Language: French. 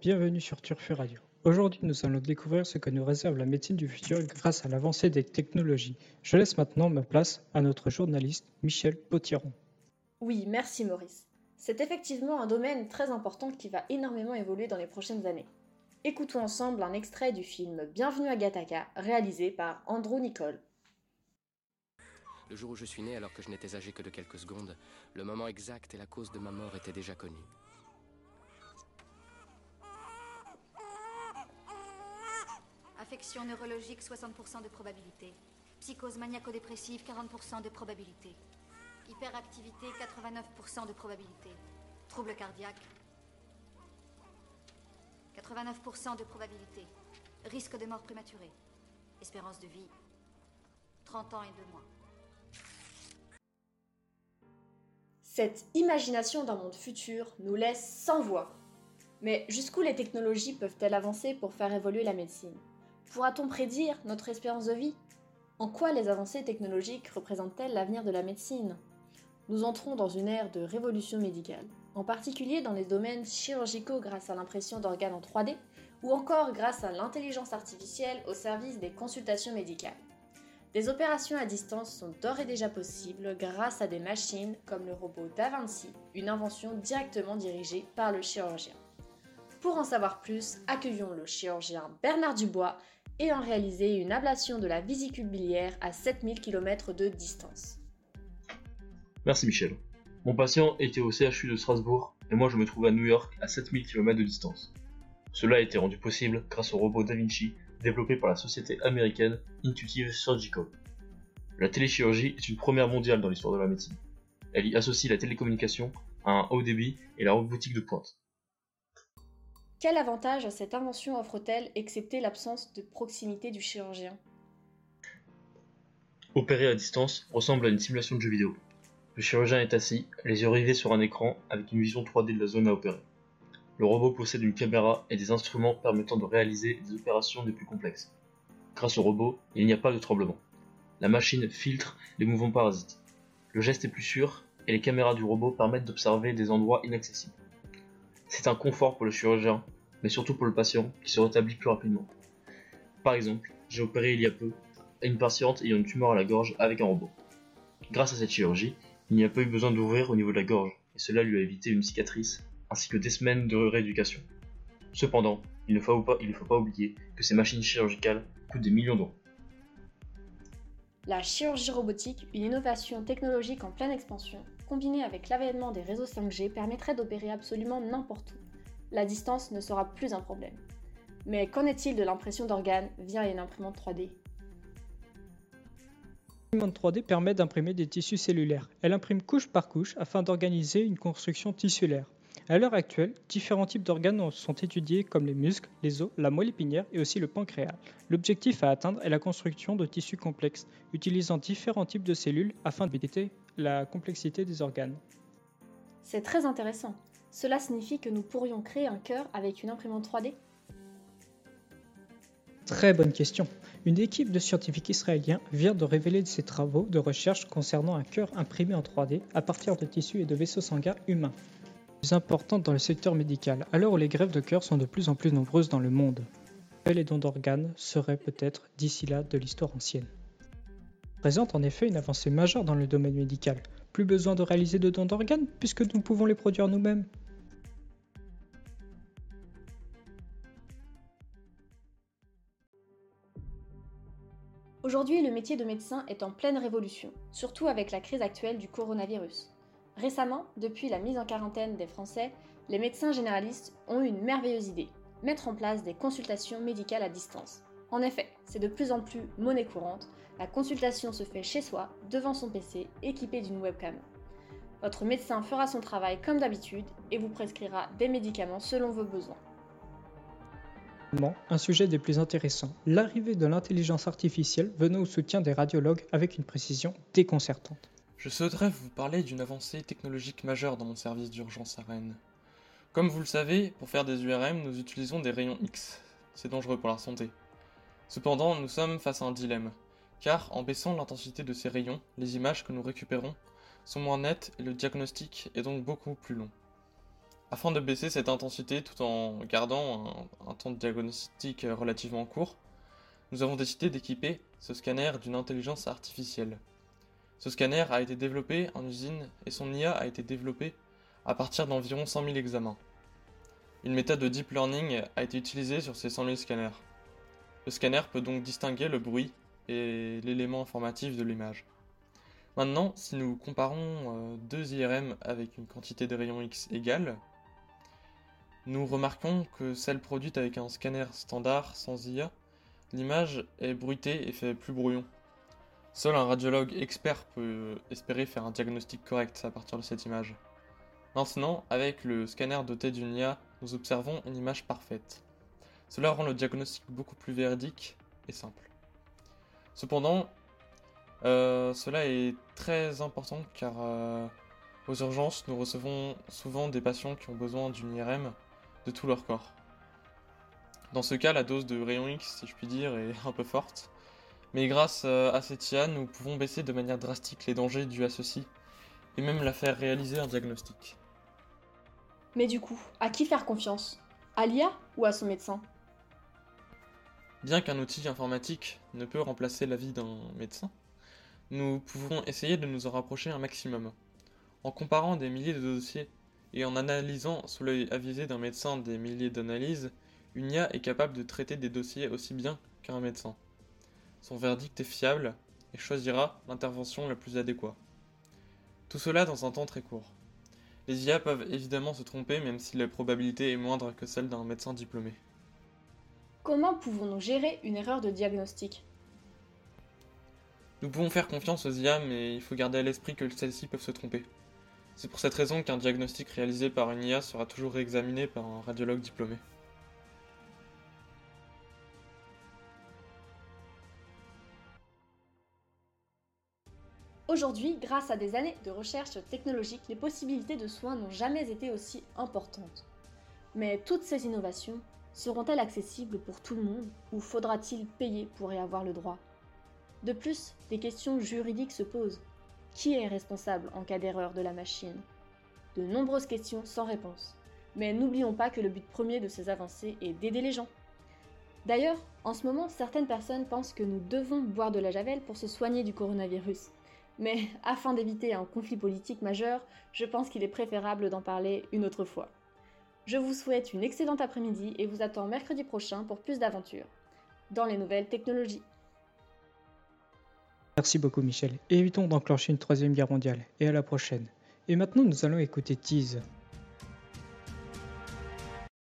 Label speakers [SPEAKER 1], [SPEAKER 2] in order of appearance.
[SPEAKER 1] Bienvenue sur Turfu Radio. Aujourd'hui, nous allons découvrir ce que nous réserve la médecine du futur grâce à l'avancée des technologies. Je laisse maintenant ma place à notre journaliste Michel Potiron.
[SPEAKER 2] Oui, merci Maurice. C'est effectivement un domaine très important qui va énormément évoluer dans les prochaines années. Écoutons ensemble un extrait du film Bienvenue à Gattaca, réalisé par Andrew Nicole.
[SPEAKER 3] Le jour où je suis né, alors que je n'étais âgé que de quelques secondes, le moment exact et la cause de ma mort étaient déjà connus.
[SPEAKER 4] Affection neurologique, 60% de probabilité. Psychose maniaco-dépressive, 40% de probabilité. Hyperactivité, 89% de probabilité. Trouble cardiaque, 89% de probabilité. Risque de mort prématurée. Espérance de vie, 30 ans et 2 mois.
[SPEAKER 2] Cette imagination d'un monde futur nous laisse sans voix. Mais jusqu'où les technologies peuvent-elles avancer pour faire évoluer la médecine? Pourra-t-on prédire notre espérance de vie? En quoi les avancées technologiques représentent-elles l'avenir de la médecine? Nous entrons dans une ère de révolution médicale, en particulier dans les domaines chirurgicaux grâce à l'impression d'organes en 3D ou encore grâce à l'intelligence artificielle au service des consultations médicales. Des opérations à distance sont d'ores et déjà possibles grâce à des machines comme le robot DaVinci, une invention directement dirigée par le chirurgien. Pour en savoir plus, accueillons le chirurgien Bernard Dubois ayant réalisé une ablation de la vésicule biliaire à 7000 km de distance.
[SPEAKER 5] Merci Michel. Mon patient était au CHU de Strasbourg et moi je me trouvais à New York à 7000 km de distance. Cela a été rendu possible grâce au robot Da Vinci développé par la société américaine Intuitive Surgical. La téléchirurgie est une première mondiale dans l'histoire de la médecine. Elle y associe la télécommunication à un haut débit et la robotique de pointe.
[SPEAKER 2] Quel avantage cette invention offre-t-elle excepté l'absence de proximité du chirurgien?
[SPEAKER 5] Opérer à distance ressemble à une simulation de jeu vidéo. Le chirurgien est assis, les yeux rivés sur un écran avec une vision 3D de la zone à opérer. Le robot possède une caméra et des instruments permettant de réaliser des opérations les plus complexes. Grâce au robot, il n'y a pas de tremblement. La machine filtre les mouvements parasites. Le geste est plus sûr et les caméras du robot permettent d'observer des endroits inaccessibles. C'est un confort pour le chirurgien, mais surtout pour le patient qui se rétablit plus rapidement. Par exemple, j'ai opéré il y a peu une patiente ayant une tumeur à la gorge avec un robot. Grâce à cette chirurgie, il n'y a pas eu besoin d'ouvrir au niveau de la gorge, et cela lui a évité une cicatrice, ainsi que des semaines de rééducation. Cependant, il ne faut pas, oublier que ces machines chirurgicales coûtent des millions d'euros.
[SPEAKER 2] La chirurgie robotique, une innovation technologique en pleine expansion, combinée avec l'avènement des réseaux 5G, permettrait d'opérer absolument n'importe où. La distance ne sera plus un problème. Mais qu'en est-il de l'impression d'organes via une imprimante 3D
[SPEAKER 1] L'imprimante 3D permet d'imprimer des tissus cellulaires. Elle imprime couche par couche afin d'organiser une construction tissulaire. À l'heure actuelle, différents types d'organes sont étudiés comme les muscles, les os, la moelle épinière et aussi le pancréas. L'objectif à atteindre est la construction de tissus complexes, utilisant différents types de cellules afin d'éviter la complexité des organes.
[SPEAKER 2] C'est très intéressant. Cela signifie que nous pourrions créer un cœur avec une imprimante 3D
[SPEAKER 1] Très bonne question. Une équipe de scientifiques israéliens vient de révéler ses travaux de recherche concernant un cœur imprimé en 3D à partir de tissus et de vaisseaux sanguins humains importante dans le secteur médical, à l'heure où les grèves de cœur sont de plus en plus nombreuses dans le monde. Les dons d'organes seraient peut-être d'ici là de l'histoire ancienne. Présente en effet une avancée majeure dans le domaine médical. Plus besoin de réaliser de dons d'organes puisque nous pouvons les produire nous-mêmes.
[SPEAKER 2] Aujourd'hui, le métier de médecin est en pleine révolution, surtout avec la crise actuelle du coronavirus. Récemment, depuis la mise en quarantaine des Français, les médecins généralistes ont eu une merveilleuse idée, mettre en place des consultations médicales à distance. En effet, c'est de plus en plus monnaie courante, la consultation se fait chez soi, devant son PC, équipé d'une webcam. Votre médecin fera son travail comme d'habitude et vous prescrira des médicaments selon vos besoins.
[SPEAKER 1] Un sujet des plus intéressants, l'arrivée de l'intelligence artificielle venant au soutien des radiologues avec une précision déconcertante.
[SPEAKER 6] Je souhaiterais vous parler d'une avancée technologique majeure dans mon service d'urgence à. Comme vous le savez, pour faire des URM, nous utilisons des rayons X. C'est dangereux pour la santé. Cependant, nous sommes face à un dilemme, car en baissant l'intensité de ces rayons, les images que nous récupérons sont moins nettes et le diagnostic est donc beaucoup plus long. Afin de baisser cette intensité tout en gardant un temps de diagnostic relativement court, nous avons décidé d'équiper ce scanner d'une intelligence artificielle. Ce scanner a été développé en usine et son IA a été développée à partir d'environ 100 000 examens. Une méthode de deep learning a été utilisée sur ces 100 000 scanners. Le scanner peut donc distinguer le bruit et l'élément informatif de l'image. Maintenant, si nous comparons euh, deux IRM avec une quantité de rayons X égale, nous remarquons que celle produite avec un scanner standard sans IA, l'image est bruitée et fait plus brouillon. Seul un radiologue expert peut espérer faire un diagnostic correct à partir de cette image. Maintenant, avec le scanner doté d'une IA, nous observons une image parfaite. Cela rend le diagnostic beaucoup plus véridique et simple. Cependant, euh, cela est très important car euh, aux urgences, nous recevons souvent des patients qui ont besoin d'une IRM de tout leur corps. Dans ce cas, la dose de rayon X, si je puis dire, est un peu forte. Mais grâce euh, à cette IA, nous pouvons baisser de manière drastique les dangers dus à ceci, et même la faire réaliser un diagnostic.
[SPEAKER 2] Mais du coup, à qui faire confiance? À l'IA ou à son médecin?
[SPEAKER 6] Bien qu'un outil informatique ne peut remplacer l'avis d'un médecin, nous pouvons essayer de nous en rapprocher un maximum. En comparant des milliers de dossiers et en analysant sous l'œil avisé d'un médecin des milliers d'analyses, une IA est capable de traiter des dossiers aussi bien qu'un médecin. Son verdict est fiable et choisira l'intervention la plus adéquate. Tout cela dans un temps très court. Les IA peuvent évidemment se tromper même si la probabilité est moindre que celle d'un médecin diplômé.
[SPEAKER 2] Comment pouvons-nous gérer une erreur de diagnostic?
[SPEAKER 6] Nous pouvons faire confiance aux IA mais il faut garder à l'esprit que celles-ci peuvent se tromper. C'est pour cette raison qu'un diagnostic réalisé par une IA sera toujours réexaminé par un radiologue diplômé.
[SPEAKER 2] Aujourd'hui, grâce à des années de recherche technologique, les possibilités de soins n'ont jamais été aussi importantes. Mais toutes ces innovations seront-elles accessibles pour tout le monde ou faudra-t-il payer pour y avoir le droit? De plus, des questions juridiques se posent. Qui est responsable en cas d'erreur de la machine? De nombreuses questions sans réponse. Mais n'oublions pas que le but premier de ces avancées est d'aider les gens. D'ailleurs, en ce moment, certaines personnes pensent que nous devons boire de la javel pour se soigner du coronavirus. Mais afin d'éviter un conflit politique majeur, je pense qu'il est préférable d'en parler une autre fois. Je vous souhaite une excellente après-midi et vous attends mercredi prochain pour plus d'aventures dans les nouvelles technologies.
[SPEAKER 1] Merci beaucoup Michel. Évitons d'enclencher une troisième guerre mondiale. Et à la prochaine. Et maintenant nous allons écouter Tease.